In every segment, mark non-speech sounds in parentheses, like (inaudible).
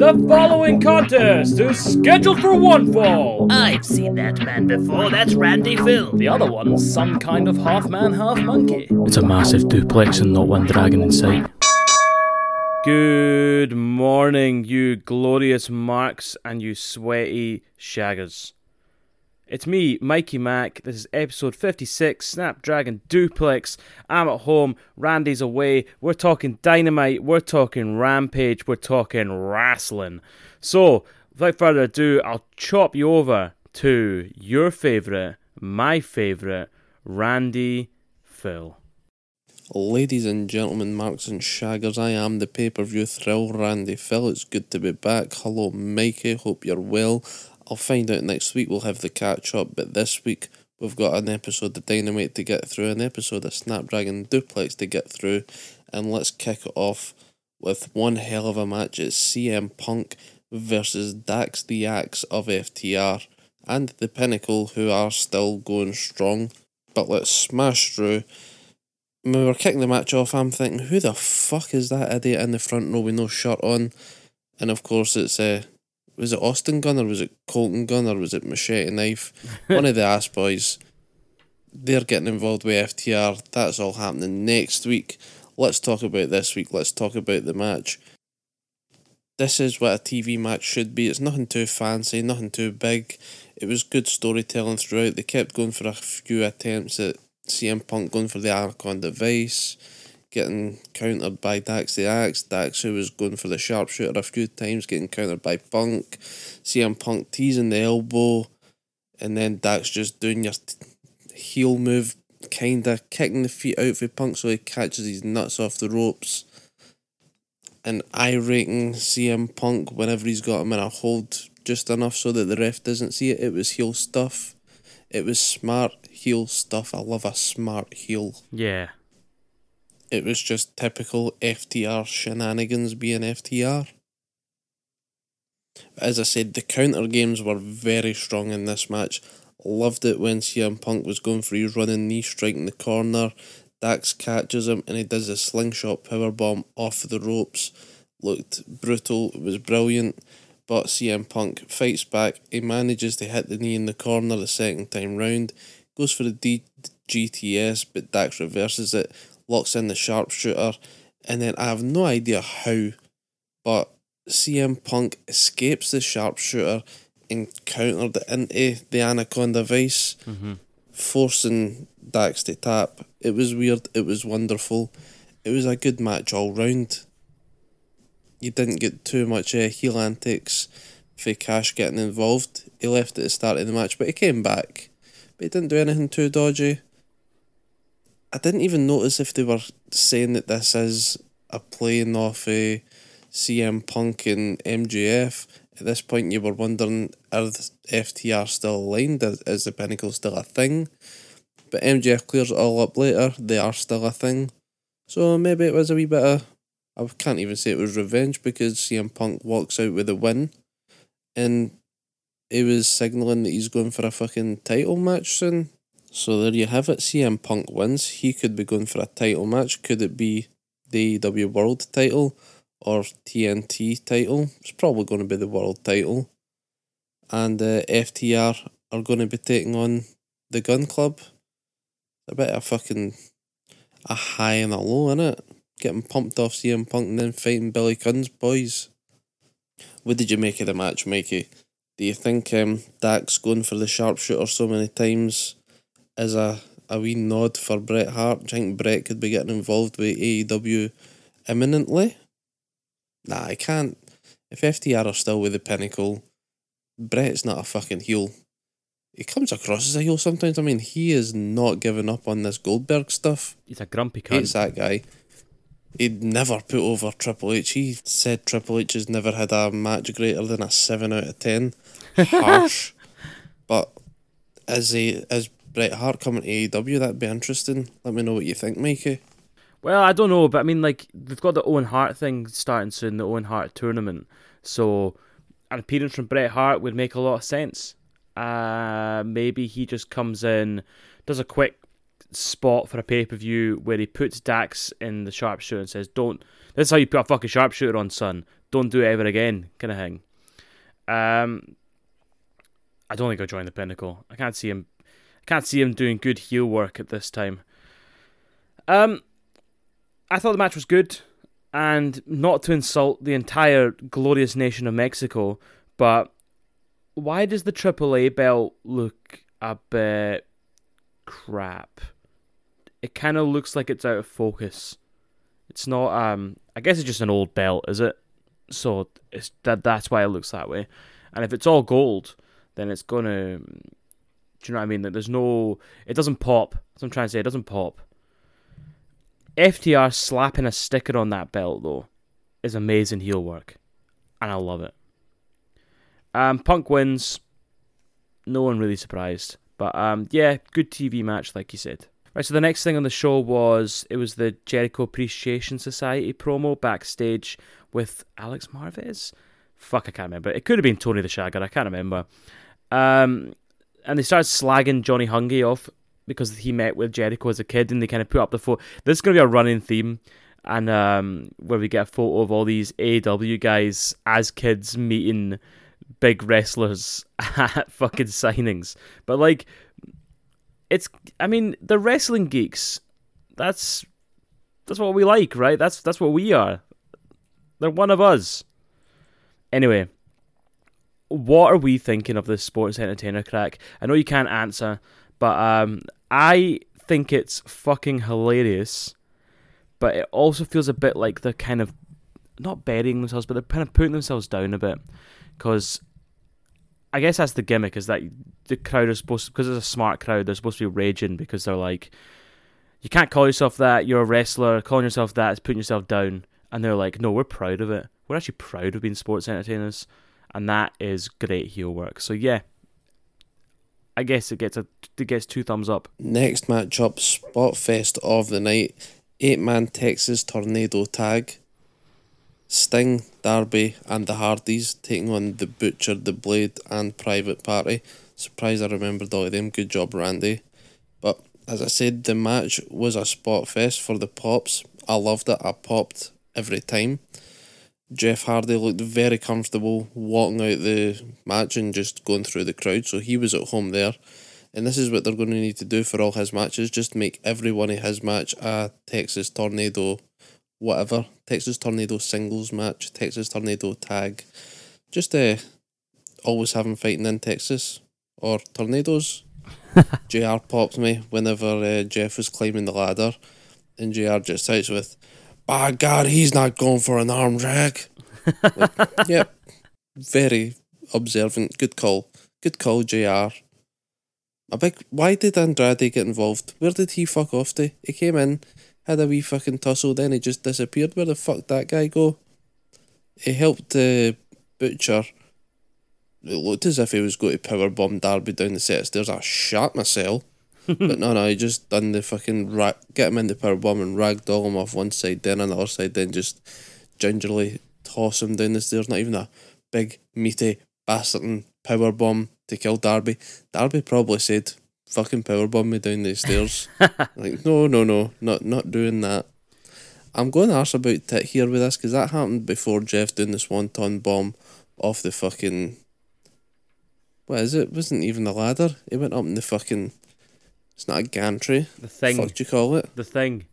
The following contest is scheduled for one fall. I've seen that man before. That's Randy Phil. The other one's some kind of half man, half monkey. It's a massive duplex and not one dragon in sight. Good morning, you glorious marks and you sweaty shaggers. It's me, Mikey Mac. This is episode 56, Snapdragon Duplex. I'm at home, Randy's away. We're talking dynamite, we're talking rampage, we're talking wrestling. So, without further ado, I'll chop you over to your favourite, my favourite, Randy Phil. Ladies and gentlemen, marks and shaggers, I am the pay per view thrill Randy Phil. It's good to be back. Hello, Mikey. Hope you're well. I'll find out next week. We'll have the catch up, but this week we've got an episode of Dynamite to get through, an episode of Snapdragon Duplex to get through, and let's kick it off with one hell of a match. It's CM Punk versus Dax the Axe of FTR and the Pinnacle, who are still going strong. But let's smash through. When we were kicking the match off, I'm thinking, who the fuck is that idiot in the front row with no shirt on? And of course, it's uh, was it Austin Gunn or was it Colton Gunn or was it Machete Knife? (laughs) One of the ass boys. They're getting involved with FTR. That's all happening next week. Let's talk about this week. Let's talk about the match. This is what a TV match should be. It's nothing too fancy, nothing too big. It was good storytelling throughout. They kept going for a few attempts at CM Punk going for the Anaconda Vice getting countered by Dax the Axe. Dax, who was going for the sharpshooter a few times, getting countered by Punk. CM Punk teasing the elbow, and then Dax just doing your heel move, kind of kicking the feet out for Punk so he catches his nuts off the ropes. And irating CM Punk whenever he's got him in a hold just enough so that the ref doesn't see it. It was heel stuff. It was smart heel stuff. I love a smart heel. Yeah. It was just typical FTR shenanigans being FTR. As I said, the counter games were very strong in this match. Loved it when CM Punk was going for his running knee strike in the corner. Dax catches him and he does a slingshot power bomb off the ropes. Looked brutal. It was brilliant. But CM Punk fights back. He manages to hit the knee in the corner the second time round. Goes for the D- GTS, but Dax reverses it locks in the sharpshooter, and then I have no idea how, but CM Punk escapes the sharpshooter and countered it into the Anaconda Vice, mm-hmm. forcing Dax to tap. It was weird. It was wonderful. It was a good match all round. You didn't get too much uh, heel antics for Cash getting involved. He left at the start of the match, but he came back. But he didn't do anything too dodgy. I didn't even notice if they were saying that this is a playing off a CM Punk and MJF. At this point, you were wondering are the FTR still aligned? Is, is the Pinnacle still a thing? But MJF clears it all up later. They are still a thing. So maybe it was a wee bit of. I can't even say it was revenge because CM Punk walks out with a win. And he was signalling that he's going for a fucking title match soon. So there you have it. CM Punk wins. He could be going for a title match. Could it be the AEW World title or TNT title? It's probably going to be the World title. And uh, FTR are going to be taking on the Gun Club. A bit of fucking a high and a low, in it. Getting pumped off CM Punk and then fighting Billy Gunn's boys. What did you make of the match, Mikey? Do you think um, Dax going for the sharpshooter so many times is a, a wee nod for Bret Hart. Do you think Bret could be getting involved with AEW imminently? Nah, I can't. If FTR are still with the pinnacle, Bret's not a fucking heel. He comes across as a heel sometimes. I mean, he is not giving up on this Goldberg stuff. He's a grumpy cunt. Hates that guy. He'd never put over Triple H. He said Triple H has never had a match greater than a 7 out of 10. (laughs) Harsh. but as he as Bret Hart coming to AEW, that'd be interesting. Let me know what you think, Mikey. Well, I don't know, but I mean, like they've got the Owen Hart thing starting soon, the Owen Hart tournament. So an appearance from Bret Hart would make a lot of sense. Uh, maybe he just comes in, does a quick spot for a pay per view where he puts Dax in the sharpshooter and says, "Don't." This is how you put a fucking sharpshooter on, son. Don't do it ever again, kind of thing. Um, I don't think I'll join the Pinnacle. I can't see him. Can't see him doing good heel work at this time. Um, I thought the match was good, and not to insult the entire glorious nation of Mexico, but why does the AAA belt look a bit crap? It kind of looks like it's out of focus. It's not. Um, I guess it's just an old belt, is it? So it's that. That's why it looks that way. And if it's all gold, then it's gonna. Do you know what I mean? That there's no. It doesn't pop. That's what I'm trying to say. It doesn't pop. FTR slapping a sticker on that belt though is amazing heel work, and I love it. Um, Punk wins. No one really surprised, but um, yeah, good TV match, like you said. Right, so the next thing on the show was it was the Jericho Appreciation Society promo backstage with Alex Marvez. Fuck, I can't remember. It could have been Tony the Shagger. I can't remember. Um, and they started slagging Johnny Hungy off because he met with Jericho as a kid, and they kind of put up the photo. This is going to be a running theme, and um, where we get a photo of all these AEW guys as kids meeting big wrestlers (laughs) at fucking signings. But like, it's I mean the wrestling geeks. That's that's what we like, right? That's that's what we are. They're one of us. Anyway, what are we thinking of this sports entertainer crack? I know you can't answer, but um, I think it's fucking hilarious. But it also feels a bit like they're kind of not burying themselves, but they're kind of putting themselves down a bit because I guess that's the gimmick is that the crowd is supposed to, because it's a smart crowd, they're supposed to be raging because they're like, you can't call yourself that. You're a wrestler. Calling yourself that is putting yourself down. And they're like, no, we're proud of it. We're actually proud of being sports entertainers, and that is great heel work. So yeah, I guess it gets a it gets two thumbs up. Next matchup, Spot Fest of the night, eight man Texas Tornado Tag. Sting, Darby, and the Hardys taking on the Butcher, the Blade, and Private Party. Surprised I remembered all of them. Good job, Randy. But as I said, the match was a spot fest for the pops. I loved it. I popped every time. Jeff Hardy looked very comfortable walking out the match and just going through the crowd, so he was at home there. And this is what they're going to need to do for all his matches just make every one of his match a Texas Tornado whatever. Texas Tornado singles match, Texas Tornado tag. Just uh, always having fighting in Texas or tornadoes. (laughs) JR pops me whenever uh, Jeff was climbing the ladder, and JR just starts with, By God, he's not going for an arm drag. like, (laughs) yep. Very observant. Good call. Good call, JR. A big. Why did Andrade get involved? Where did he fuck off to? He came in, had a wee fucking tussle, then he just disappeared. Where the fuck that guy go? He helped uh, Butcher. It looked as if he was going to powerbomb Darby down the set of stairs. I shot myself. But no, no, he just done the fucking ra- get him in the power bomb and ragdoll him off one side, then on the other side, then just gingerly toss him down the stairs. Not even a big meaty bastard powerbomb to kill Darby. Darby probably said, fucking power bomb me down the stairs. (laughs) like, no, no, no, not not doing that. I'm going to ask about tit here with this because that happened before Jeff doing the swanton bomb off the fucking. What is it? it? Wasn't even a ladder. He went up in the fucking. It's not a gantry. The thing. What do you call it? The thing.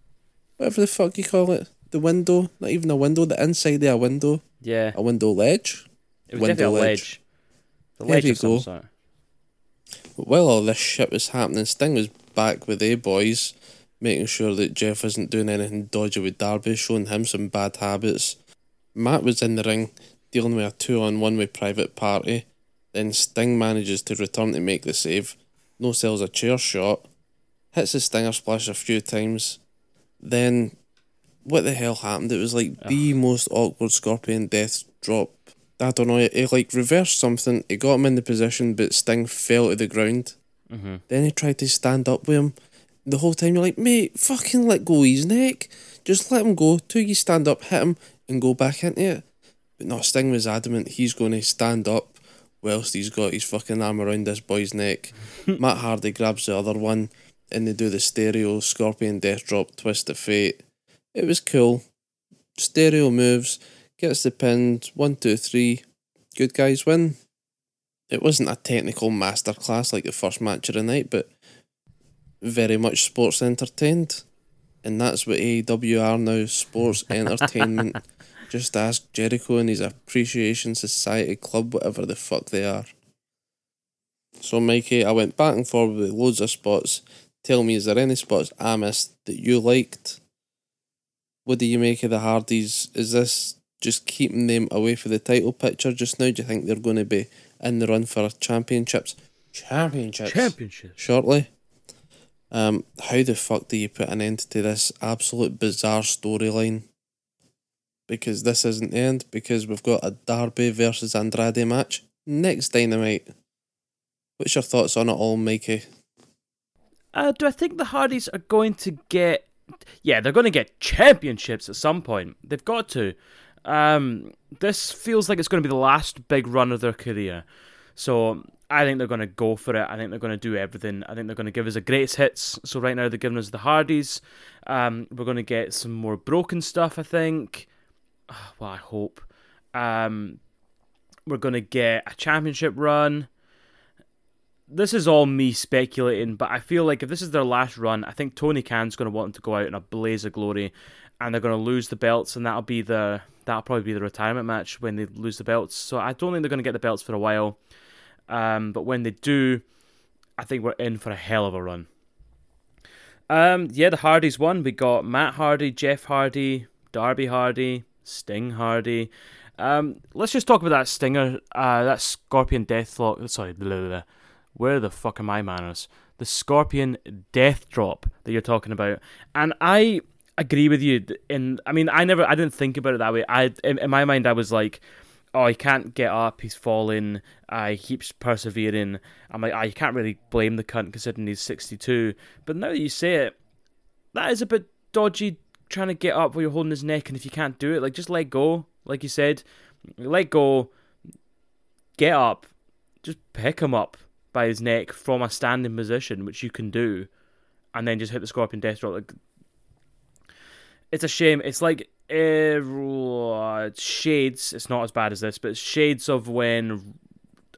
Whatever the fuck you call it. The window. Not even a window. The inside of a window. Yeah. A window ledge. It was window definitely a ledge. ledge. The There ledge you of some go. sort. While all this shit was happening, Sting was back with A boys, making sure that Jeff isn't doing anything dodgy with Darby, showing him some bad habits. Matt was in the ring, dealing with a two on one with Private Party. Then Sting manages to return to make the save. No sells a chair shot. Hits the Stinger splash a few times. Then, what the hell happened? It was like the most awkward Scorpion death drop. I don't know. It like reversed something. It got him in the position, but Sting fell to the ground. Mm-hmm. Then he tried to stand up with him. The whole time you're like, mate, fucking let go of his neck. Just let him go. Till you stand up, hit him, and go back into it. But no, Sting was adamant he's going to stand up whilst he's got his fucking arm around this boy's neck. (laughs) Matt Hardy grabs the other one, and they do the stereo Scorpion Death Drop Twist of Fate. It was cool. stereo moves, gets the pin, one, two, three, good guys win. It wasn't a technical masterclass like the first match of the night, but very much sports entertained. And that's what AEW are now sports (laughs) entertainment. Just ask Jericho and his Appreciation Society Club, whatever the fuck they are. So, Mikey, I went back and forward with loads of spots. Tell me, is there any spots I missed that you liked? What do you make of the Hardys? Is this just keeping them away for the title picture just now? Do you think they're going to be in the run for championships? Championships. Championship. Shortly. Um, how the fuck do you put an end to this absolute bizarre storyline? Because this isn't the end, because we've got a Darby versus Andrade match next Dynamite. What's your thoughts on it all, Mikey? Uh, do I think the Hardys are going to get? Yeah, they're going to get championships at some point. They've got to. Um, this feels like it's going to be the last big run of their career. So I think they're going to go for it. I think they're going to do everything. I think they're going to give us a greatest hits. So right now they're giving us the Hardys. Um, we're going to get some more broken stuff. I think. Well, I hope. Um, we're going to get a championship run this is all me speculating, but I feel like if this is their last run, I think Tony Khan's going to want them to go out in a blaze of glory, and they're going to lose the belts, and that'll be the that'll probably be the retirement match when they lose the belts. So I don't think they're going to get the belts for a while, um, but when they do, I think we're in for a hell of a run. Um, yeah, the Hardys won. We got Matt Hardy, Jeff Hardy, Darby Hardy, Sting Hardy. Um, let's just talk about that Stinger, uh, that Scorpion Deathlock. Sorry, blah, blah, blah where the fuck are my manners? The Scorpion Death Drop that you're talking about, and I agree with you. In I mean, I never, I didn't think about it that way. I in, in my mind, I was like, oh, he can't get up, he's falling, uh, he keeps persevering. I'm like, I can't really blame the cunt considering he's 62. But now that you say it, that is a bit dodgy trying to get up while you're holding his neck, and if you can't do it, like just let go. Like you said, let go, get up, just pick him up by his neck from a standing position, which you can do, and then just hit the Scorpion Death Drop. Like, it's a shame. It's like uh, shades. It's not as bad as this, but shades of when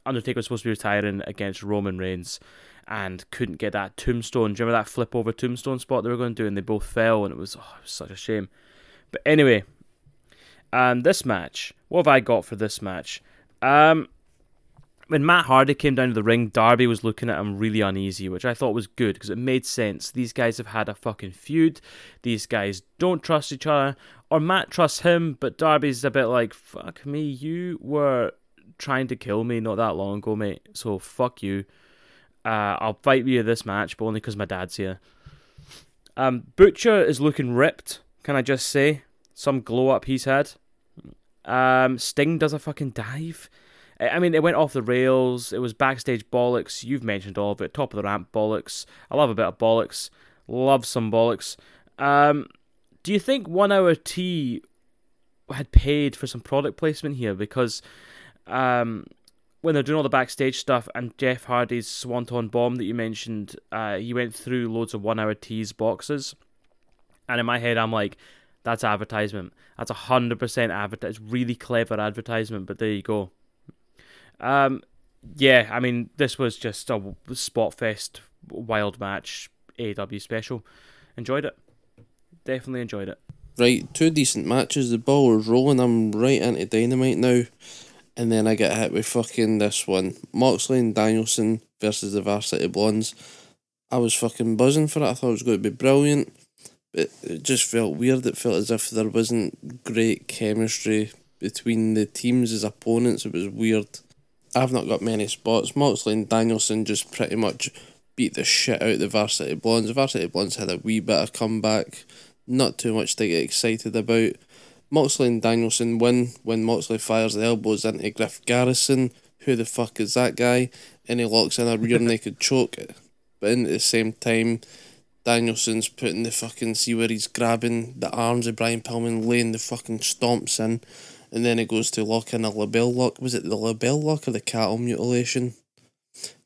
Undertaker was supposed to be retiring against Roman Reigns and couldn't get that tombstone. Do you remember that flip over tombstone spot they were going to do, and they both fell, and it was, oh, it was such a shame. But anyway, um, this match. What have I got for this match? Um, when Matt Hardy came down to the ring, Darby was looking at him really uneasy, which I thought was good because it made sense. These guys have had a fucking feud. These guys don't trust each other, or Matt trusts him, but Darby's a bit like, fuck me, you were trying to kill me not that long ago, mate. So fuck you. Uh, I'll fight with you this match, but only because my dad's here. Um, Butcher is looking ripped. Can I just say some glow up he's had? Um, Sting does a fucking dive. I mean, it went off the rails. It was backstage bollocks. You've mentioned all of it. Top of the ramp bollocks. I love a bit of bollocks. Love some bollocks. Um, do you think One Hour T had paid for some product placement here? Because um, when they're doing all the backstage stuff and Jeff Hardy's Swanton Bomb that you mentioned, uh, he went through loads of One Hour T's boxes. And in my head, I'm like, that's advertisement. That's 100% advertisement. It's really clever advertisement, but there you go. Um, yeah, I mean, this was just a spot fest wild match AW special. Enjoyed it. Definitely enjoyed it. Right, two decent matches. The ball was rolling. I'm right into Dynamite now. And then I get hit with fucking this one. Moxley and Danielson versus the Varsity Blondes. I was fucking buzzing for it. I thought it was going to be brilliant. But it just felt weird. It felt as if there wasn't great chemistry between the teams as opponents. It was weird. I've not got many spots. Moxley and Danielson just pretty much beat the shit out of the Varsity Blondes. The Varsity Blondes had a wee bit of comeback, not too much to get excited about. Moxley and Danielson win when Moxley fires the elbows into Griff Garrison. Who the fuck is that guy? And he locks in a rear (laughs) naked choke. But in at the same time, Danielson's putting the fucking see where he's grabbing the arms of Brian Pillman, laying the fucking stomps in and then it goes to lock in a LeBell lock. Was it the LeBell lock or the cattle mutilation?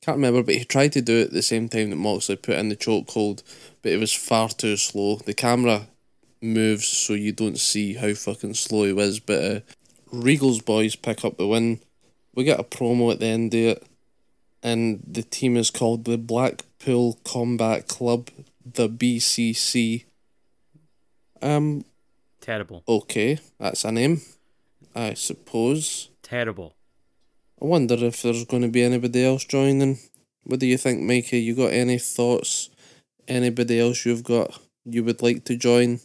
Can't remember, but he tried to do it at the same time that Moxley put in the chokehold, but it was far too slow. The camera moves so you don't see how fucking slow he was, But uh, Regal's boys pick up the win. We get a promo at the end of it, and the team is called the Blackpool Combat Club, the BCC. Um, Terrible. okay, that's a name, I suppose. Terrible. I wonder if there's going to be anybody else joining. What do you think, Mikey? You got any thoughts? Anybody else you've got you would like to join?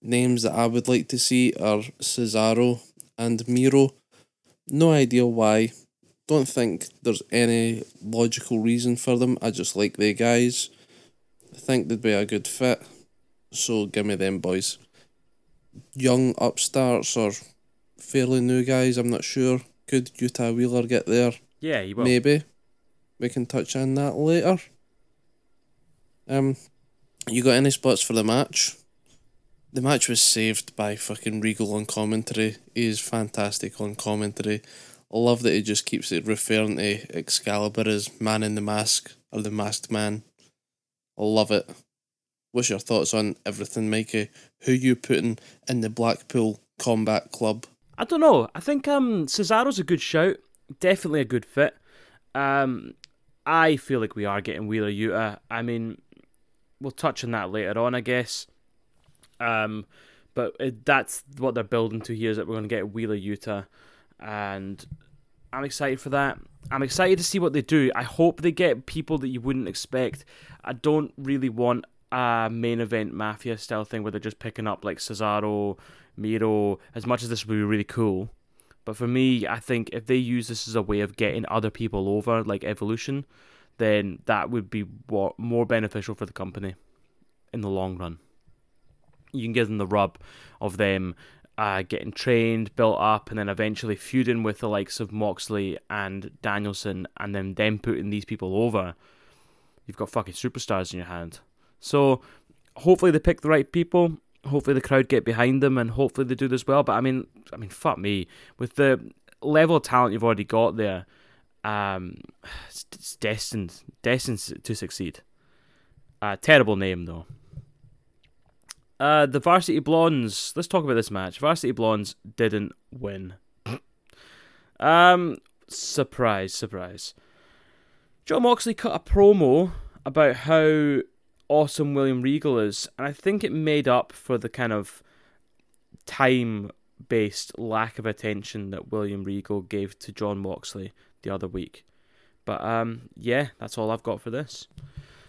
Names that I would like to see are Cesaro and Miro. No idea why. Don't think there's any logical reason for them. I just like the guys. I think they'd be a good fit. So give me them boys. Young upstarts or fairly new guys, I'm not sure. Could Yuta Wheeler get there? Yeah, you will. Maybe. We can touch on that later. Um, you got any spots for the match? The match was saved by fucking Regal on commentary. He is fantastic on commentary. I love that he just keeps it referring to Excalibur as Man in the Mask or the Masked Man. I love it. What's your thoughts on everything, Mikey? Who you putting in the Blackpool Combat Club? I don't know. I think um Cesaro's a good shout. Definitely a good fit. Um, I feel like we are getting Wheeler Yuta. I mean, we'll touch on that later on, I guess. Um, but it, that's what they're building to here is that we're going to get Wheeler Yuta, and I'm excited for that. I'm excited to see what they do. I hope they get people that you wouldn't expect. I don't really want a main event mafia style thing where they're just picking up like Cesaro, Miro. As much as this would be really cool, but for me, I think if they use this as a way of getting other people over, like Evolution, then that would be what more beneficial for the company in the long run. You can give them the rub of them uh, getting trained, built up, and then eventually feuding with the likes of Moxley and Danielson, and then them putting these people over. You've got fucking superstars in your hand. So hopefully they pick the right people. Hopefully the crowd get behind them, and hopefully they do this well. But I mean, I mean, fuck me with the level of talent you've already got there. Um, it's, destined, destined to succeed. Uh, terrible name though. Uh, the Varsity Blondes. Let's talk about this match. Varsity Blondes didn't win. (laughs) um, surprise, surprise. Jon Moxley cut a promo about how awesome William Regal is, and I think it made up for the kind of time based lack of attention that William Regal gave to Jon Moxley the other week. But um, yeah, that's all I've got for this.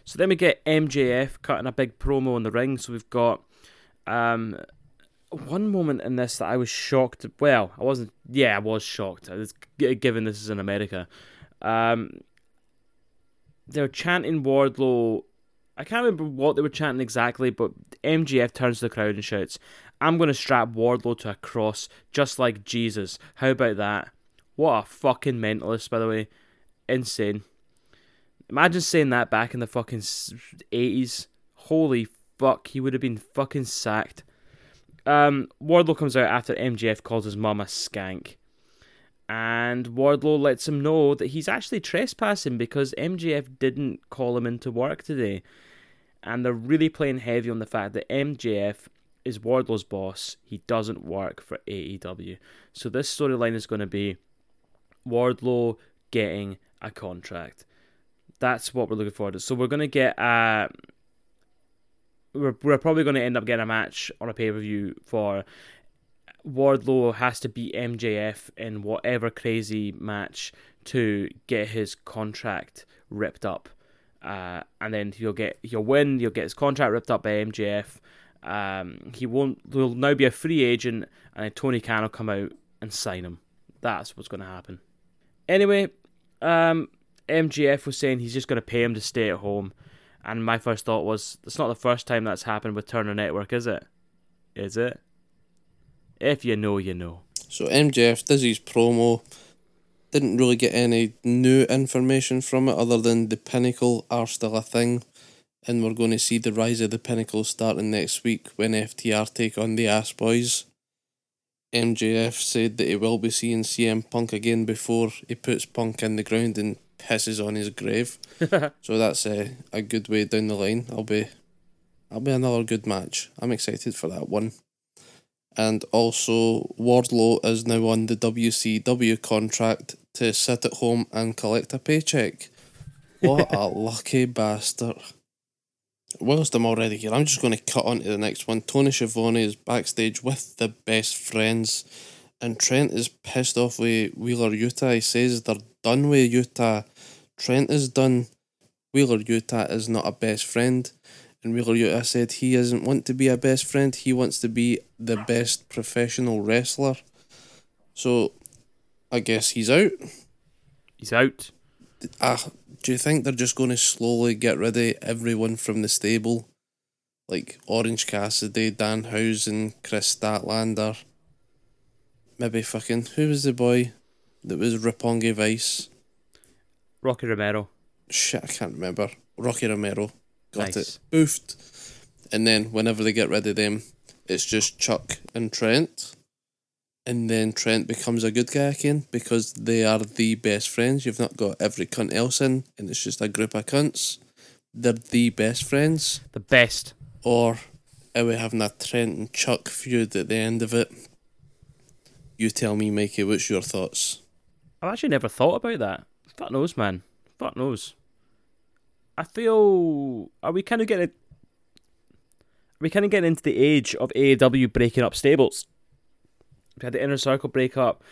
So then we get MJF cutting a big promo in the ring. So we've got um, one moment in this that I was shocked. Well, I wasn't. Yeah, I was shocked. Given this is in America. Um, they're chanting Wardlow. I can't remember what they were chanting exactly, but MJF turns to the crowd and shouts, I'm going to strap Wardlow to a cross just like Jesus. How about that? What a fucking mentalist, by the way. Insane. Imagine saying that back in the fucking 80s. Holy fuck, he would have been fucking sacked. Um, Wardlow comes out after MJF calls his mum a skank. And Wardlow lets him know that he's actually trespassing because MJF didn't call him into work today. And they're really playing heavy on the fact that MJF is Wardlow's boss. He doesn't work for AEW. So this storyline is going to be Wardlow getting a contract. That's what we're looking forward to. So we're going to get a. We're, we're probably going to end up getting a match on a pay per view for Wardlow has to beat MJF in whatever crazy match to get his contract ripped up. Uh, and then he'll get he'll win. He'll get his contract ripped up by MJF. Um, he won't. He'll now be a free agent, and then Tony Khan will come out and sign him. That's what's going to happen. Anyway, um, MJF was saying he's just going to pay him to stay at home, and my first thought was, it's not the first time that's happened with Turner Network, is it? Is it? If you know, you know. So MJF does his promo. Didn't really get any new information from it other than the Pinnacle are still a thing. And we're going to see the rise of the Pinnacle starting next week when FTR take on the Ass Boys. MJF said that he will be seeing CM Punk again before he puts Punk in the ground and pisses on his grave. (laughs) so that's a, a good way down the line. I'll be That'll be another good match. I'm excited for that one. And also, Wardlow is now on the WCW contract to sit at home and collect a paycheck. What a (laughs) lucky bastard. Whilst I'm already here, I'm just going to cut on to the next one. Tony Schiavone is backstage with the best friends, and Trent is pissed off with Wheeler Yuta. He says they're done with Yuta. Trent is done. Wheeler Yuta is not a best friend. And Wheeler Yuta said he doesn't want to be a best friend, he wants to be the best professional wrestler. So I guess he's out. He's out. Ah, do you think they're just going to slowly get rid of everyone from the stable? Like Orange Cassidy, Dan Danhausen, Kris Statlander. Maybe fucking. Who was the boy that was Roppongi Vice? Rocky Romero. Shit, I can't remember. Rocky Romero. Got Nice. it. Boofed. And then whenever they get rid of them, it's just Chuck and Trent. And then Trent becomes a good guy again because they are the best friends. You've not got every cunt else in, and it's just a group of cunts. They're the best friends. The best. Or are we having a Trent and Chuck feud at the end of it? You tell me, Mikey, what's your thoughts? I've actually never thought about that. Fuck knows, man. Fuck knows. I feel. Are we kind of getting. Are we kind of getting into the age of AEW breaking up stables? We had the Inner Circle break up.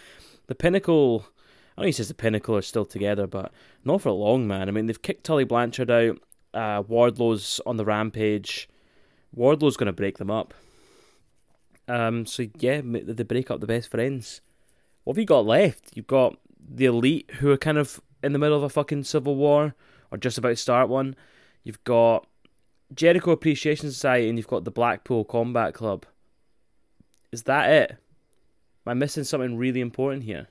The Pinnacle. I know he says the Pinnacle are still together, but not for long, man. I mean, they've kicked Tully Blanchard out. Uh, Wardlow's on the rampage. Wardlow's going to break them up. Um, so yeah, they break up the best friends. What have you got left? You've got the elite who are kind of in the middle of a fucking civil war or just about to start one. You've got Jericho Appreciation Society and you've got the Blackpool Combat Club. Is that it? Am I missing something really important here?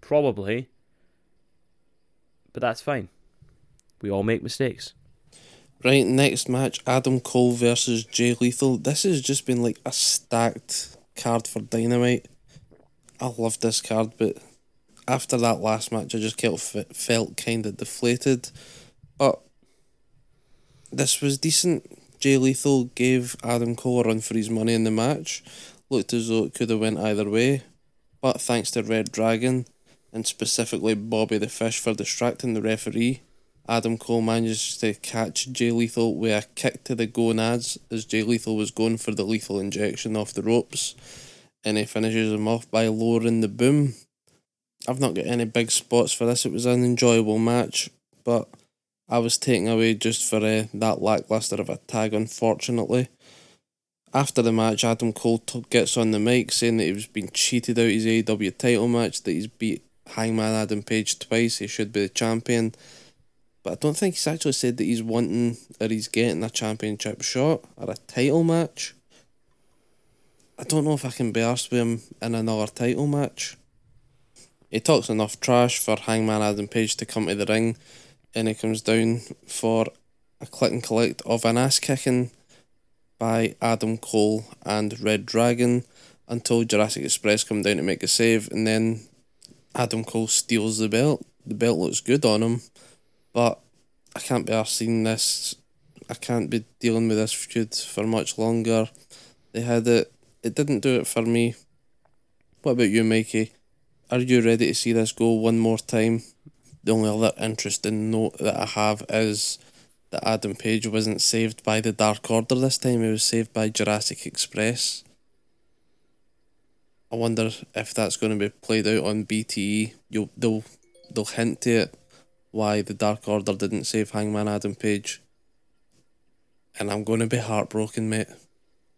Probably. But that's fine. We all make mistakes. Right, next match Adam Cole versus Jay Lethal. This has just been like a stacked card for Dynamite. I love this card, but after that last match, I just felt, felt kind of deflated. But this was decent. Jay Lethal gave Adam Cole a run for his money in the match. Looked as though it could have went either way. But thanks to Red Dragon, and specifically Bobby the Fish for distracting the referee, Adam Cole manages to catch Jay Lethal with a kick to the gonads as Jay Lethal was going for the lethal injection off the ropes. And he finishes him off by lowering the boom. I've not got any big spots for this. It was an enjoyable match, but I was taken away just for uh, that lackluster of a tag, unfortunately. After the match, Adam Cole t- gets on the mic saying that he was being cheated out his AEW title match, that he's beat Hangman Adam Page twice, he should be the champion. But I don't think he's actually said that he's wanting or he's getting a championship shot or a title match. I don't know if I can be arsed with him in another title match. He talks enough trash for Hangman Adam Page to come to the ring and he comes down for a click and collect of an ass kicking by Adam Cole and Red Dragon until Jurassic Express come down to make a save and then Adam Cole steals the belt. The belt looks good on him, but I can't be seeing this. I can't be dealing with this feud for much longer. They had it. It didn't do it for me. What about you, Mikey? Are you ready to see this go one more time? The only other interesting note that I have is that Adam Page wasn't saved by the Dark Order this time, he was saved by Jurassic Express. I wonder if that's going to be played out on BTE. You'll, they'll, they'll hint to it why the Dark Order didn't save Hangman Adam Page. And I'm going to be heartbroken, mate.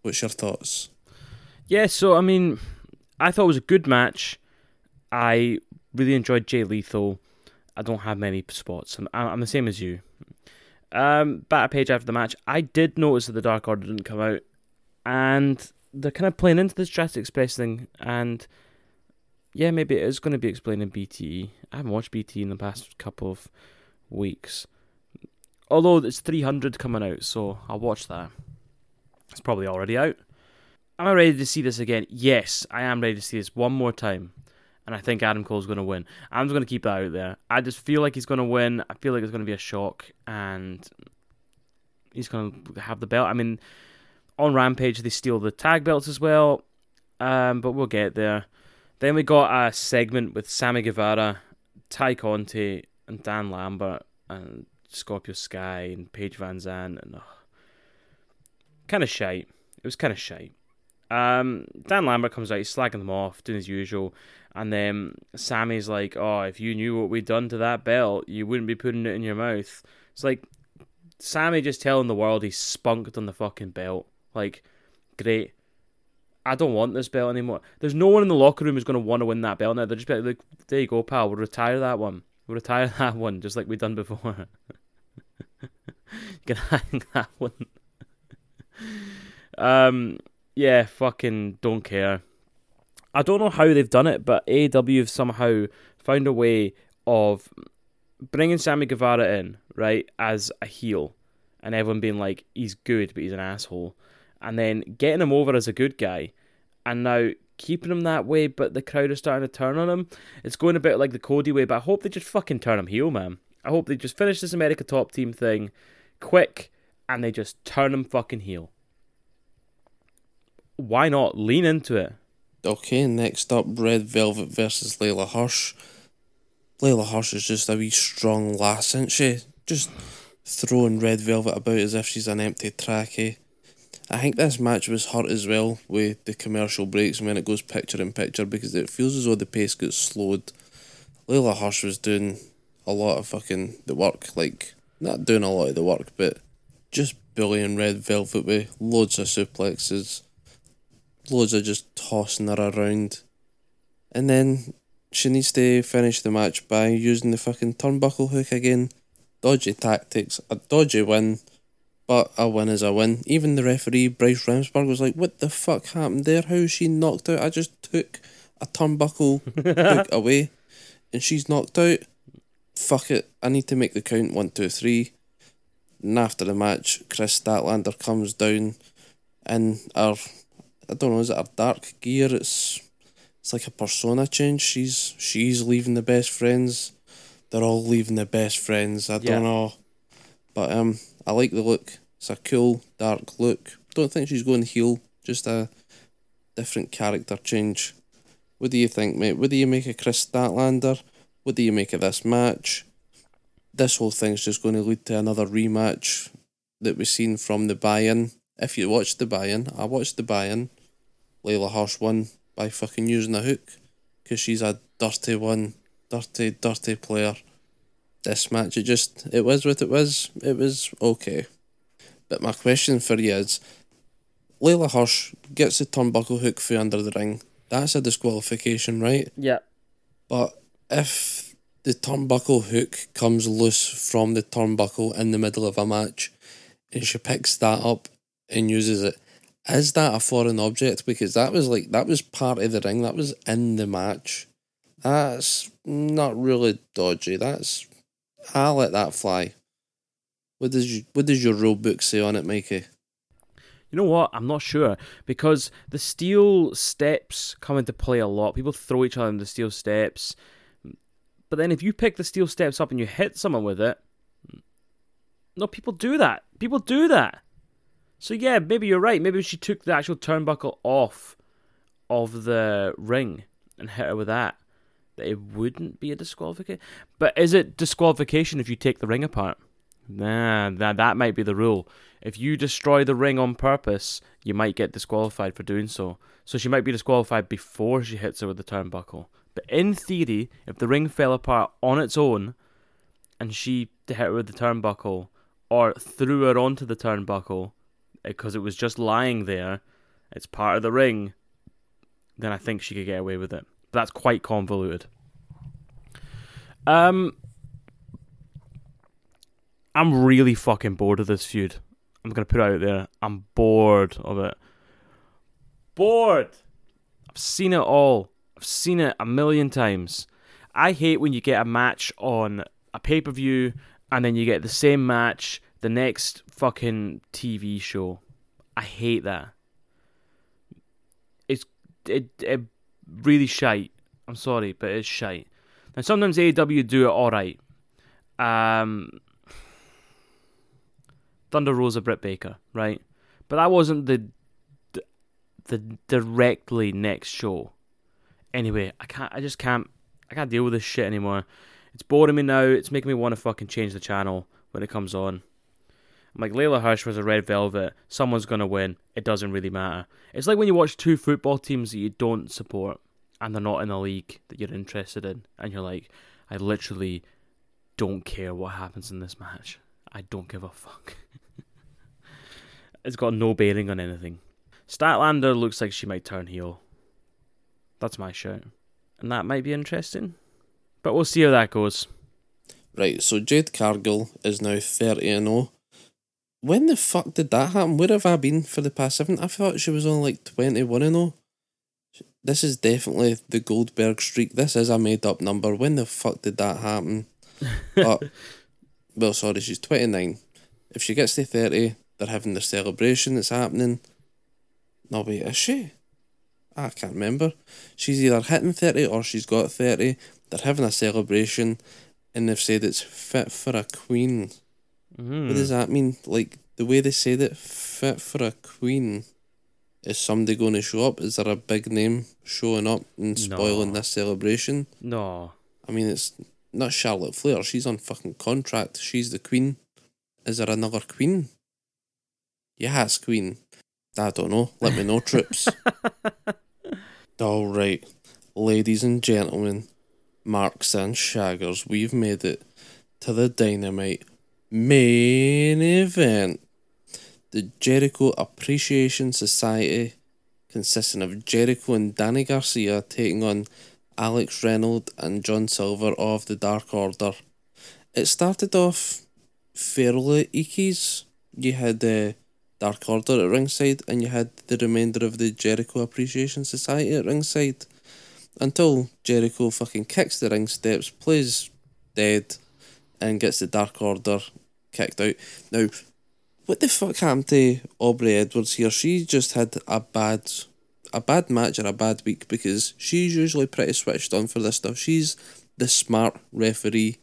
What's your thoughts? Yeah, so I mean, I thought it was a good match. I really enjoyed Jay Lethal. I don't have many spots. I'm, I'm the same as you. Um, back page after the match, I did notice that the Dark Order didn't come out, and they're kind of playing into this Jurassic Express thing. And yeah, maybe it is going to be explaining in BTE. I haven't watched BTE in the past couple of weeks, although it's 300 coming out, so I'll watch that. It's probably already out. Am I ready to see this again? Yes, I am ready to see this one more time. And I think Adam Cole's going to win. I'm just going to keep that out there. I just feel like he's going to win. I feel like it's going to be a shock. And he's gonna have the belt. I mean, on Rampage they steal the tag belts as well, um, but we'll get there. Then we got a segment with Sammy Guevara, Tay Conti, and Dan Lambert, and Scorpio Sky and Paige VanZant, and kind of shite. It was kind of shite. Um, Dan Lambert comes out, he's slagging them off, doing his usual, and then Sammy's like, "Oh, if you knew what we'd done to that belt, you wouldn't be putting it in your mouth." It's like Sammy just telling the world he's spunked on the fucking belt. Like, great. I don't want this belt anymore. There's no one in the locker room who's going to want to win that belt now. They're just like, there you go, pal. We'll retire that one. We'll retire (laughs) that one, just like we've done before. you can hang that one. (laughs) um, yeah, fucking don't care. I don't know how they've done it, but AEW have somehow found a way of bringing Sammy Guevara in, right, as a heel, and everyone being like, he's good, but he's an asshole, and then getting him over as a good guy, and now keeping him that way, but the crowd are starting to turn on him. It's going a bit like the Cody way, but I hope they just fucking turn him heel, man. I hope they just finish this America Top Team thing quick, and they just turn him fucking heel. Why not lean into it? Okay, next up, Red Velvet versus Leyla Hirsch. Leyla Hirsch is just a wee strong lass, isn't she? Just throwing Red Velvet about as if she's an empty trachea. Eh? I think this match was hurt as well with the commercial breaks and when it goes picture in picture because it feels as though the pace gets slowed. Leyla Hirsch was doing a lot of fucking the work, like not doing a lot of the work, but just bullying Red Velvet with loads of suplexes, loads of just tossing her around. And then she needs to finish the match by using the fucking turnbuckle hook again. Dodgy tactics, a dodgy win, but a win is a win. Even the referee, Bryce Remsburg, was like, What the fuck happened there? How is she knocked out? I just took a turnbuckle (laughs) hook away and she's knocked out. Fuck it, I need to make the count one, two, three. And after the match, Kris Statlander comes down in our, I don't know, is it our dark gear? It's it's like a persona change. She's she's leaving the best friends. They're all leaving the best friends. I Yeah. don't know, but um, I like the look. It's a cool dark look. Don't think she's going heel. Just a different character change. What do you think, mate? What do you make of Kris Statlander? What do you make of this match? This whole thing's just going to lead to another rematch that we've seen from the buy-in. If you watched the buy-in, I watched the buy-in. Leyla Hirsch won by fucking using a hook because she's a dirty one, dirty, dirty player. This match, it just, it was what it was. It was okay. But my question for you is Leyla Hirsch gets the turnbuckle hook through under the ring. That's a disqualification, right? Yeah. But if the turnbuckle hook comes loose from the turnbuckle in the middle of a match and she picks that up and uses it, is that a foreign object? Because that was like that was part of the ring, that was in the match. That's not really dodgy. That's I'll let that fly. What does you, what does your rule book say on it, Mikey? You know what? I'm not sure because the steel steps come into play a lot. People throw each other in the steel steps, but then if you pick the steel steps up and you hit someone with it, no, people do that. People do that. So yeah, maybe you're right. Maybe she took the actual turnbuckle off of the ring and hit her with that. That it wouldn't be a disqualification. But is it disqualification if you take the ring apart? Nah, that that might be the rule. If you destroy the ring on purpose, you might get disqualified for doing so. So she might be disqualified before she hits her with the turnbuckle. But in theory, if the ring fell apart on its own, and she hit her with the turnbuckle, or threw her onto the turnbuckle, because it was just lying there, it's part of the ring, then I think she could get away with it. But that's quite convoluted. Um, I'm really fucking bored of this feud. I'm gonna put it out there. I'm bored of it. Bored. I've seen it all. I've seen it a million times. I hate when you get a match on a pay per view and then you get the same match the next fucking TV show. I hate that. It's it it really shite. I'm sorry, but it's shite. Now sometimes AEW do it all right. Um, Thunder Rosa, Britt Baker, right? But that wasn't the the, the directly next show. Anyway, I can't. I just can't. I can't deal with this shit anymore. It's boring me now. It's making me want to fucking change the channel when it comes on. I'm like Leyla Hirsch was a red velvet. Someone's gonna win. It doesn't really matter. It's like when you watch two football teams that you don't support and they're not in a league that you're interested in, and you're like, I literally don't care what happens in this match. I don't give a fuck. (laughs) it's got no bearing on anything. Statlander looks like she might turn heel. That's my shout. And that might be interesting. But we'll see how that goes. Right, so Jade Cargill is now 30 and 0. When the fuck did that happen? Where have I been for the past seven? I thought she was only like 21 and 0. This is definitely the Goldberg streak. This is a made up number. When the fuck did that happen? (laughs) but, well, sorry, she's 29. If she gets to 30, they're having their celebration that's happening. No, wait, is she? I can't remember. She's either hitting 30 or she's got 30. They're having a celebration and they've said it's fit for a queen. Mm. What does that mean? Like the way they said it, fit for a queen. Is somebody going to show up? Is there a big name showing up and spoiling No. this celebration? No. I mean, it's not Charlotte Flair. She's on fucking contract. She's the queen. Is there another queen? Yes, queen. I don't know. Let me know, troops. (laughs) All right, ladies and gentlemen, marks and shaggers, we've made it to the dynamite main event. The Jericho Appreciation Society, consisting of Jericho and Danny Garcia, taking on Alex Reynolds and John Silver of the Dark Order. It started off fairly eakies. You had the Dark Order at ringside, and you had the remainder of the Jericho Appreciation Society at ringside. Until Jericho fucking kicks the ring steps, plays dead, and gets the Dark Order kicked out. Now, what the fuck happened to Aubrey Edwards here? She just had a bad a bad match or a bad week because she's usually pretty switched on for this stuff. She's the smart referee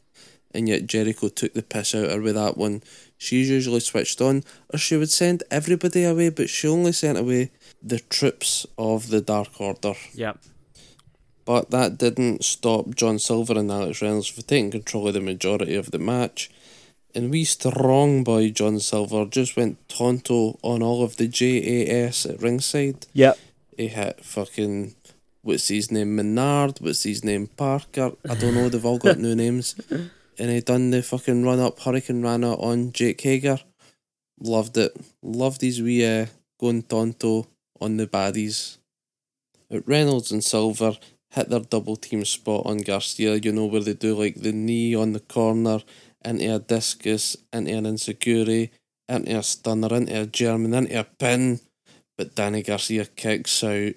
and yet Jericho took the piss out of her with that one. She's usually switched on, or she would send everybody away, but she only sent away the troops of the Dark Order. Yep. But that didn't stop John Silver and Alex Reynolds from taking control of the majority of the match. And we strong boy John Silver just went tonto on all of the JAS at ringside. Yep. He hit fucking what's his name Menard, what's his name Parker. I don't know. They've all got (laughs) new names. And he done the fucking run up hurricanrana on Jake Hager. Loved it. Loved his wee uh, going tonto on the baddies. But Reynolds and Silver hit their double team spot on Garcia. You know where they do like the knee on the corner into a er discus, into an er insecurity, into a er stunner, into a German, into a pin but Danny Garcia kicks out.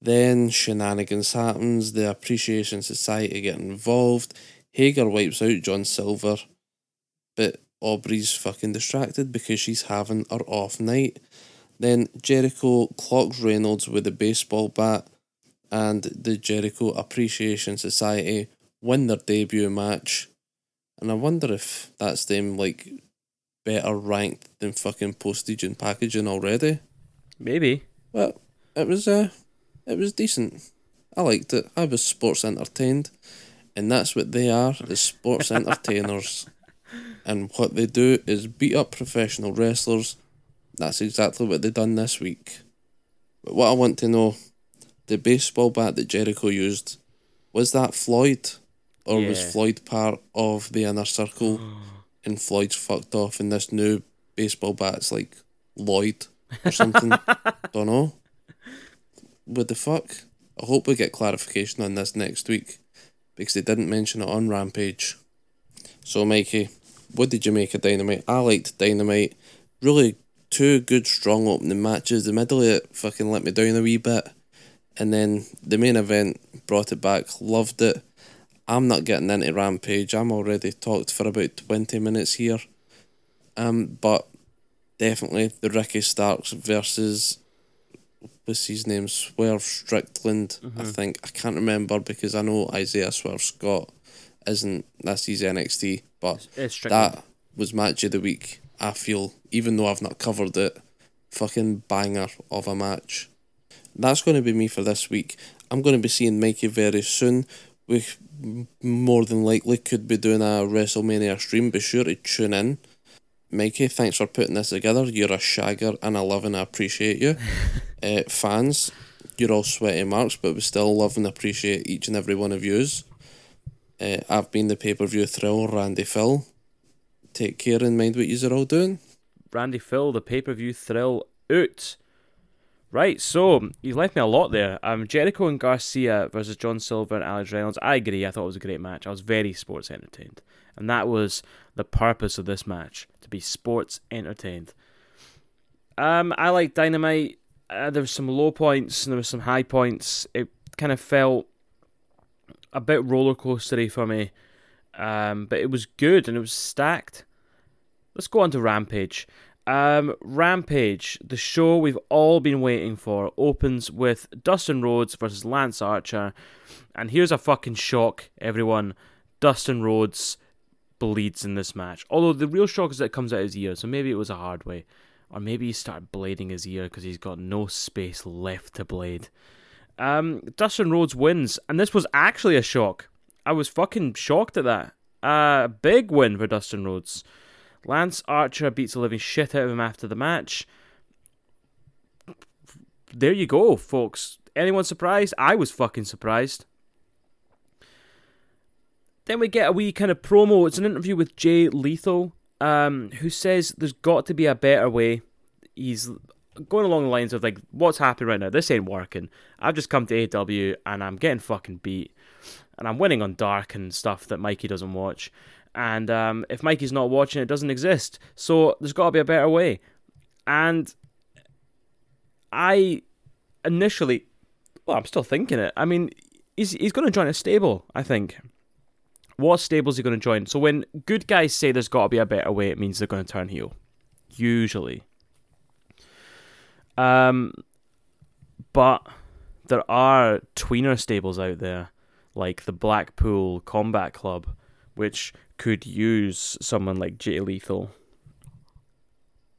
Then shenanigans happens. The Appreciation Society get involved. Hager wipes out John Silver, but Aubrey's fucking distracted because she's having her off night. Then Jericho clocks Reynolds with a baseball bat, and the Jericho Appreciation Society win their debut match. And I wonder if that's them like better ranked than fucking postage and packaging already. Maybe. Well, it was uh, it was decent. I liked it. I was sports entertained, and that's what they are: is sports (laughs) entertainers. And what they do is beat up professional wrestlers. That's exactly what they done this week. But what I want to know, the baseball bat that Jericho used, was that Floyd, or was Floyd part of the inner circle, (gasps) and Floyd's fucked off, and this new baseball bat's like Lloyd or something. (laughs) Don't know. What the fuck? I hope we get clarification on this next week because they didn't mention it on Rampage. So, Mikey, what did you make of Dynamite? I liked Dynamite. Really, two good, strong opening matches. The middle of it fucking let me down a wee bit. And then the main event brought it back. Loved it. I'm not getting into Rampage. I'm already talked for about 20 minutes here. Um, but definitely the Ricky Starks versus what's his name? Swerve Strickland, I think. I can't remember because I know Isaiah Swerve Scott isn't that's his NXT, but It's Strickland. that was match of the week. I feel, even though I've not covered it, fucking banger of a match. That's going to be me for this week. I'm going to be seeing Mikey very soon. We more than likely could be doing a WrestleMania stream. Be sure to tune in. Mikey, thanks for putting this together. You're a shagger and I love and I appreciate you. uh, (laughs) fans, you're all sweaty marks, but we still love and appreciate each and every one of yous. Uh, I've been the pay per view thrill, Randy Phil. Take care and mind what yous are all doing. Randy Phil, the pay per view thrill out. Right, so you left me a lot there. Um, Jericho and Garcia versus John Silver and Alex Reynolds. I agree. I thought it was a great match. I was very sports entertained, and that was the purpose of this match to be sports entertained. Um, I like Dynamite. Uh, there was some low points and there was some high points. It kind of felt a bit roller coastery for me, um, but it was good and it was stacked. Let's go on to Rampage. Um, Rampage, the show we've all been waiting for, opens with Dustin Rhodes versus Lance Archer. And here's a fucking shock, everyone. Dustin Rhodes bleeds in this match. Although the real shock is that it comes out his ear, so maybe it was a hard way. Or maybe he started blading his ear because he's got no space left to blade. Um, Dustin Rhodes wins, and this was actually a shock. I was fucking shocked at that. A uh, big win for Dustin Rhodes. Lance Archer beats the living shit out of him after the match. There you go, folks. Anyone surprised? I was fucking surprised. Then we get a wee kind of promo. It's an interview with Jay Lethal, um, who says there's got to be a better way. He's going along the lines of like, what's happening right now? This ain't working. I've just come to AW and I'm getting fucking beat, and I'm winning on dark and stuff that Mikey doesn't watch. And um, if Mikey's not watching, it doesn't exist. So there's got to be a better way. And I initially, well, I'm still thinking it. I mean, he's he's going to join a stable. I think. What stable is he going to join? So when good guys say there's got to be a better way, it means they're going to turn heel. Usually. Um, but there are tweener stables out there, like the Blackpool Combat Club, which could use someone like Jay Lethal.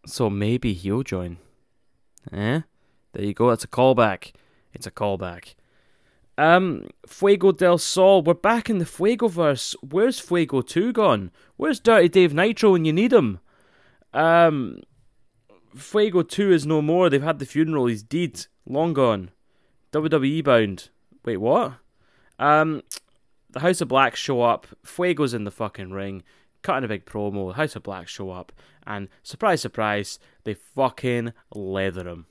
So maybe he'll join. Eh? There you go. That's a callback. It's a callback. Um, Fuego del Sol. We're back in the Fuego verse. Where's Fuego 2 gone? Where's Dirty Dave Nitro when you need him? Um, Fuego 2 is no more. They've had the funeral. He's dead. Long gone. WWE bound. Wait, what? Um, the House of Black show up. Fuego's in the fucking ring, cutting a big promo. The House of Black show up, and surprise, surprise, they fucking leather him.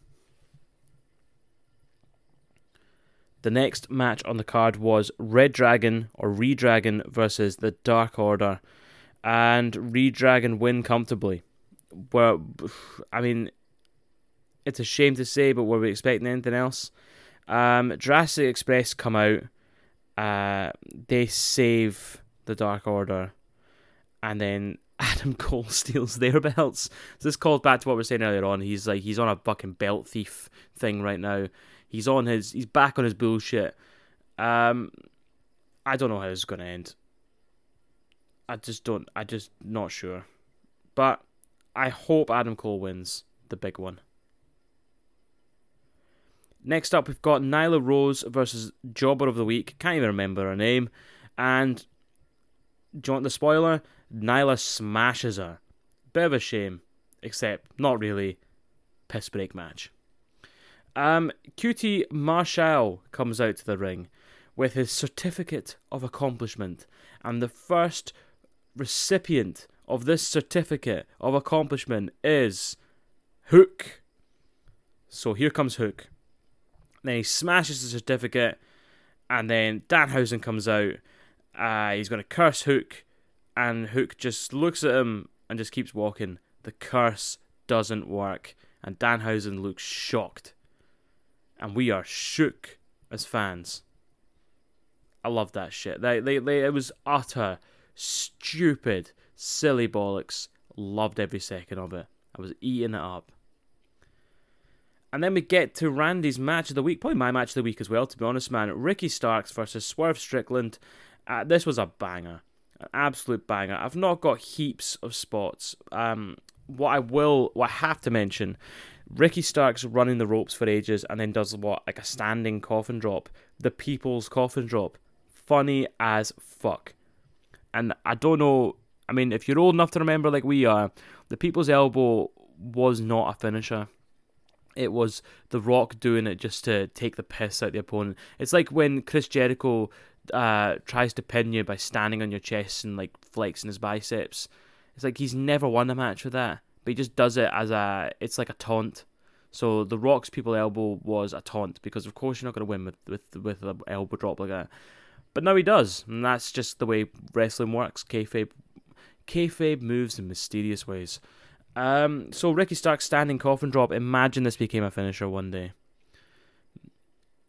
The next match on the card was Red Dragon or Redragon versus the Dark Order, and Redragon win comfortably. Well, I mean, it's a shame to say, but were we expecting anything else? Um, Jurassic Express come out. Uh, they save the Dark Order, and then (laughs) Adam Cole steals their belts. So this calls back to what we were saying earlier on. He's like he's on a fucking belt thief thing right now. He's on his he's back on his bullshit. Um, I don't know how this is gonna end. I just don't. I just not sure, but I hope Adam Cole wins the big one. Next up, we've got Nyla Rose versus Jobber of the Week. Can't even remember her name. And do you want the spoiler? Nyla smashes her. Bit of a shame, except not really. Piss break match. Um, QT Marshall comes out to the ring with his certificate of accomplishment, and the first recipient of this certificate of accomplishment is Hook. So here comes Hook. Then he smashes the certificate, and then Danhausen comes out. Uh, he's going to curse Hook, and Hook just looks at him and just keeps walking. The curse doesn't work, and Danhausen looks shocked. And we are shook as fans. I love that shit. They, they, they, it was utter, stupid, silly bollocks. Loved every second of it. I was eating it up. And then we get to Randy's match of the week, probably my match of the week as well, to be honest, man. Ricky Starks versus Swerve Strickland. Uh, this was a banger, an absolute banger. I've not got heaps of spots. Um, what I will, what I have to mention, Ricky Stark's running the ropes for ages and then does what, like a standing coffin drop, the people's coffin drop. Funny as fuck. And I don't know, I mean, if you're old enough to remember like we are, the people's elbow was not a finisher. It was The Rock doing it just to take the piss out the opponent. It's like when Chris Jericho uh, tries to pin you by standing on your chest and like flexing his biceps. It's like he's never won a match with that, but he just does it as a. It's like a taunt. So the Rock's people elbow was a taunt because of course you're not going to win with with with an elbow drop like that. But now he does, and that's just the way wrestling works. Kayfabe, kayfabe moves in mysterious ways. Um, so Ricky Stark's standing coffin drop. Imagine this became a finisher one day.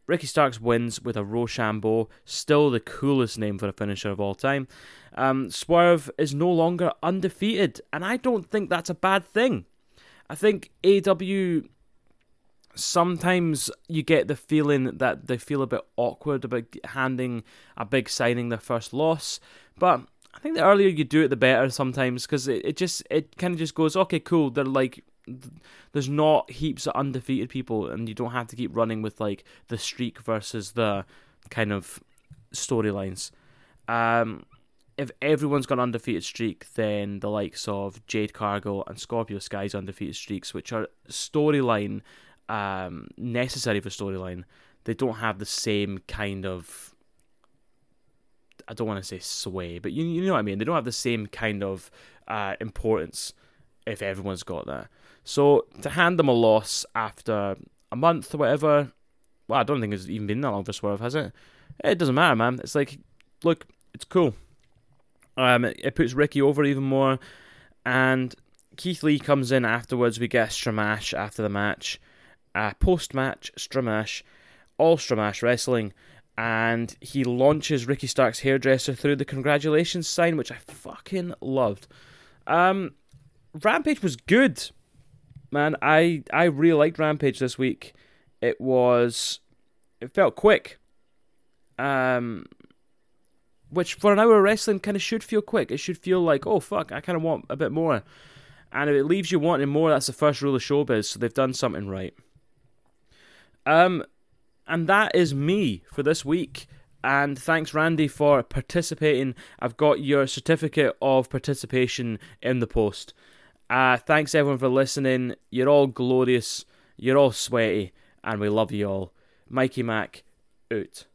Ricky Starks wins with a Roshambo, still the coolest name for a finisher of all time. Um, Swerve is no longer undefeated, and I don't think that's a bad thing. I think AW sometimes you get the feeling that they feel a bit awkward about handing a big signing their first loss, but I think the earlier you do it, the better sometimes because it, it just it kind of just goes okay, cool. They're like there's not heaps of undefeated people, and you don't have to keep running with like the streak versus the kind of storylines. Um, if everyone's got an undefeated streak, then the likes of Jade Cargill and Scorpio Sky's undefeated streaks, which are storyline um, necessary for storyline, they don't have the same kind of I don't want to say sway, but you you know what I mean. They don't have the same kind of uh, importance if everyone's got that. So to hand them a loss after a month or whatever, well, I don't think it's even been that long for Swerve, has it? It doesn't matter, man. It's like, look, it's cool. Um, it, it puts Ricky over even more, and Keith Lee comes in afterwards. We get Stramash after the match, uh, post match Stramash, all Stramash wrestling and he launches Ricky Stark's hairdresser through the congratulations sign, which I fucking loved. Um, Rampage was good, man. I I really liked Rampage this week. It was, it felt quick. Um, which for an hour of wrestling kind of should feel quick. It should feel like, oh fuck, I kind of want a bit more. And if it leaves you wanting more, that's the first rule of showbiz. So they've done something right. Um, and that is me for this week. And thanks, Randy, for participating. I've got your certificate of participation in the post. Uh, thanks, everyone, for listening. You're all glorious. You're all sweaty. And we love you all. Mikey Mac, out.